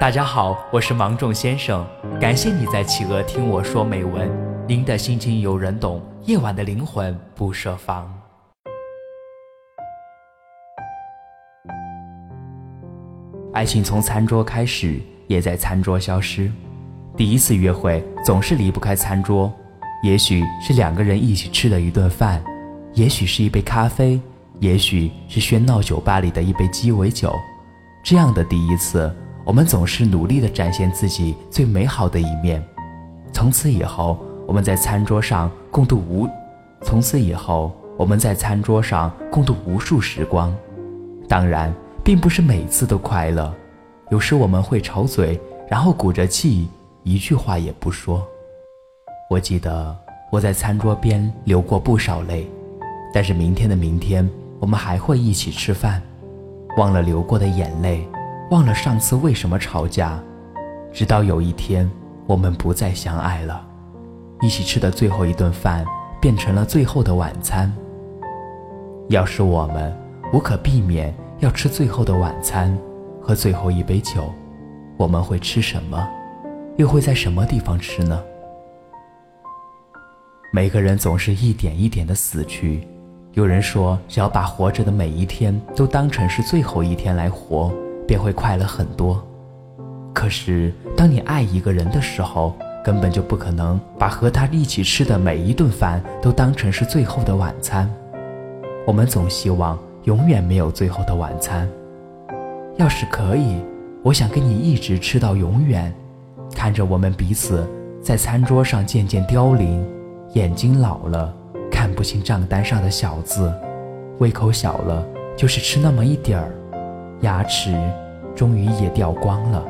大家好，我是芒种先生，感谢你在企鹅听我说美文。您的心情有人懂，夜晚的灵魂不设防。爱情从餐桌开始，也在餐桌消失。第一次约会总是离不开餐桌，也许是两个人一起吃的一顿饭，也许是一杯咖啡，也许是喧闹酒吧里的一杯鸡尾酒。这样的第一次。我们总是努力地展现自己最美好的一面。从此以后，我们在餐桌上共度无，从此以后我们在餐桌上共度无数时光。当然，并不是每次都快乐，有时我们会吵嘴，然后鼓着气，一句话也不说。我记得我在餐桌边流过不少泪，但是明天的明天，我们还会一起吃饭，忘了流过的眼泪。忘了上次为什么吵架，直到有一天我们不再相爱了，一起吃的最后一顿饭变成了最后的晚餐。要是我们无可避免要吃最后的晚餐，喝最后一杯酒，我们会吃什么？又会在什么地方吃呢？每个人总是一点一点的死去，有人说，只要把活着的每一天都当成是最后一天来活。便会快乐很多。可是，当你爱一个人的时候，根本就不可能把和他一起吃的每一顿饭都当成是最后的晚餐。我们总希望永远没有最后的晚餐。要是可以，我想跟你一直吃到永远，看着我们彼此在餐桌上渐渐凋零，眼睛老了看不清账单上的小字，胃口小了就是吃那么一点儿。牙齿终于也掉光了。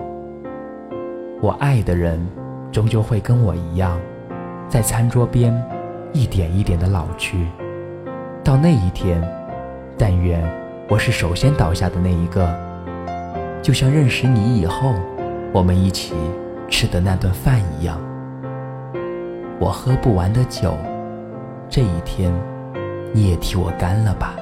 我爱的人终究会跟我一样，在餐桌边一点一点的老去。到那一天，但愿我是首先倒下的那一个，就像认识你以后，我们一起吃的那顿饭一样。我喝不完的酒，这一天你也替我干了吧。